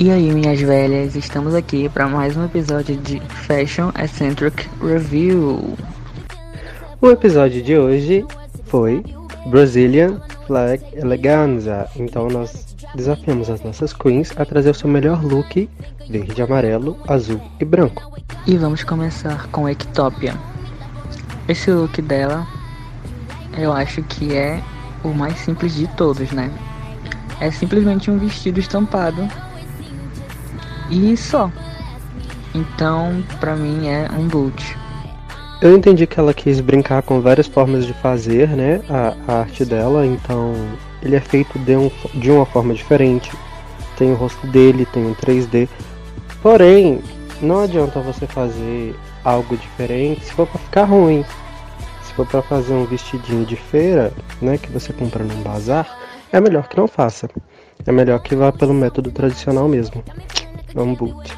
E aí, minhas velhas, estamos aqui para mais um episódio de Fashion Eccentric Review. O episódio de hoje foi Brazilian Flag Eleganza. Então nós desafiamos as nossas queens a trazer o seu melhor look verde, amarelo, azul e branco. E vamos começar com Ectopia. Esse look dela, eu acho que é o mais simples de todos, né? É simplesmente um vestido estampado e só. Então, pra mim é um boot. Eu entendi que ela quis brincar com várias formas de fazer, né, a, a arte dela, então ele é feito de, um, de uma forma diferente. Tem o rosto dele, tem um 3D. Porém, não adianta você fazer algo diferente se for para ficar ruim. Se for para fazer um vestidinho de feira, né, que você compra num bazar, é melhor que não faça. É melhor que vá pelo método tradicional mesmo. Um boot.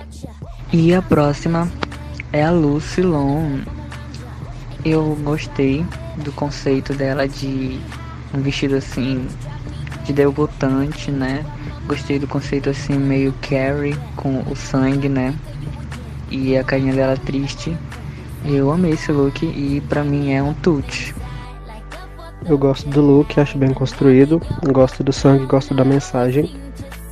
E a próxima é a Lucy Long. Eu gostei do conceito dela de um vestido assim de debutante, né? Gostei do conceito assim meio Carrie com o sangue, né? E a carinha dela triste. Eu amei esse look e pra mim é um tute. Eu gosto do look, acho bem construído, gosto do sangue, gosto da mensagem.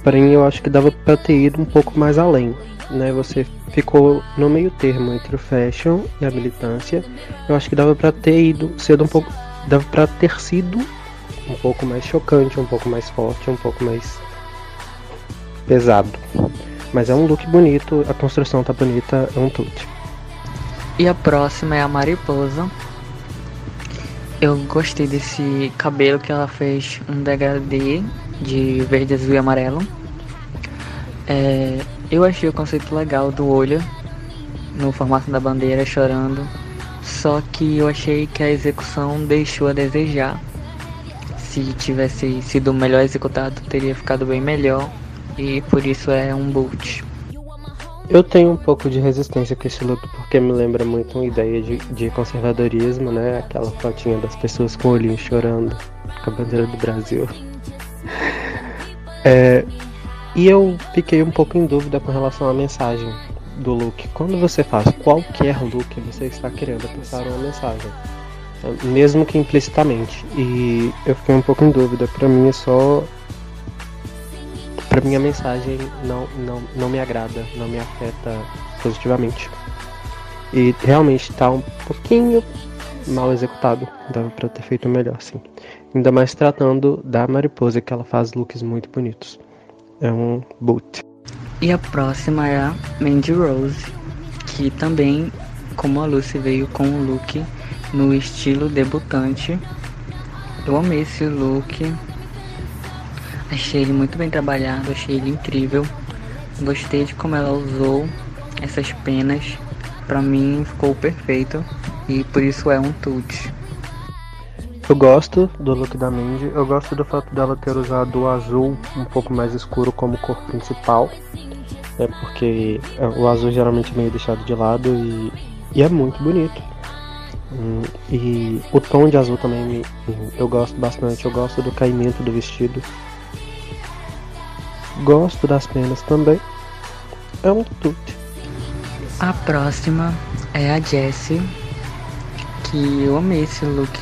Porém, eu acho que dava para ter ido um pouco mais além, né? Você ficou no meio termo entre o fashion e a militância. Eu acho que dava para ter ido cedo um pouco, dava para ter sido um pouco mais chocante, um pouco mais forte, um pouco mais pesado. Mas é um look bonito, a construção tá bonita, é um tute. E a próxima é a mariposa. Eu gostei desse cabelo que ela fez um degradê de verde, azul e amarelo. É, eu achei o conceito legal do olho no formato da bandeira chorando. Só que eu achei que a execução deixou a desejar. Se tivesse sido melhor executado, teria ficado bem melhor. E por isso é um boot. Eu tenho um pouco de resistência com esse look porque me lembra muito uma ideia de, de conservadorismo, né? Aquela fotinha das pessoas com o olhinho chorando com a bandeira do Brasil. É, e eu fiquei um pouco em dúvida com relação à mensagem do look. Quando você faz qualquer look, você está querendo passar uma mensagem, mesmo que implicitamente. E eu fiquei um pouco em dúvida. Para mim é só para mim a mensagem não, não, não me agrada, não me afeta positivamente. E realmente está um pouquinho mal executado. Dava para ter feito melhor, sim. Ainda mais tratando da mariposa, que ela faz looks muito bonitos. É um boot. E a próxima é a Mandy Rose, que também, como a Lucy, veio com um look no estilo debutante. Eu amei esse look. Achei ele muito bem trabalhado, achei ele incrível. Gostei de como ela usou essas penas. Pra mim ficou perfeito e por isso é um tute. Eu gosto do look da Mindy, eu gosto do fato dela ter usado o azul um pouco mais escuro como cor principal, é porque é, o azul geralmente é meio deixado de lado e, e é muito bonito. Hum, e o tom de azul também me, eu gosto bastante, eu gosto do caimento do vestido. Gosto das penas também. É um tute. A próxima é a Jessie, que eu amei esse look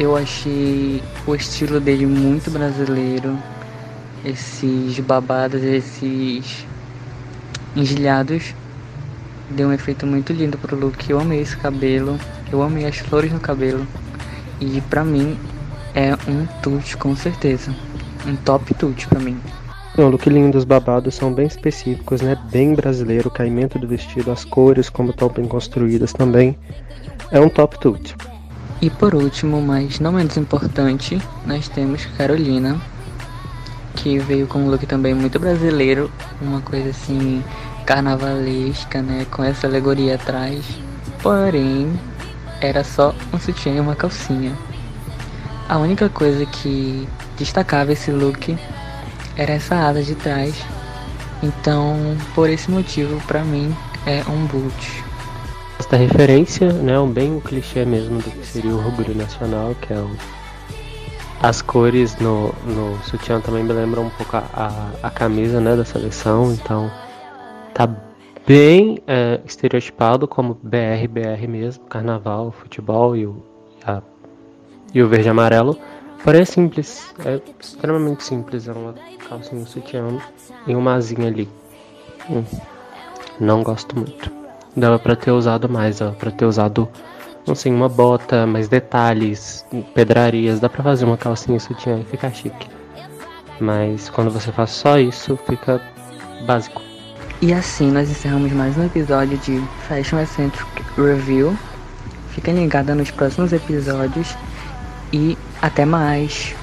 eu achei o estilo dele muito brasileiro. Esses babados, esses engilhados. Deu um efeito muito lindo pro look. Eu amei esse cabelo. Eu amei as flores no cabelo. E pra mim é um tute com certeza. Um top tute pra mim. Não, look lindo, os babados são bem específicos, né? Bem brasileiro, o caimento do vestido, as cores como estão bem construídas também. É um top tute. E por último, mas não menos importante, nós temos Carolina, que veio com um look também muito brasileiro, uma coisa assim carnavalesca, né, com essa alegoria atrás. Porém, era só um sutiã e uma calcinha. A única coisa que destacava esse look era essa asa de trás. Então, por esse motivo, para mim é um boot esta referência, né, um bem um clichê mesmo do que seria o orgulho nacional, que é o As cores no, no sutiã também me lembram um pouco a, a, a camisa né, da seleção, então tá bem é, estereotipado como BR, BR mesmo, carnaval, futebol e o, a, e o verde amarelo. É simples, é extremamente simples, é uma calcinha sutiã e uma asinha ali. Hum, não gosto muito. Dava pra ter usado mais, dava pra ter usado, assim, uma bota, mais detalhes, pedrarias, dá pra fazer uma calcinha sutiã e ficar chique. Mas quando você faz só isso, fica básico. E assim nós encerramos mais um episódio de Fashion Eccentric Review. Fiquem ligados nos próximos episódios e até mais!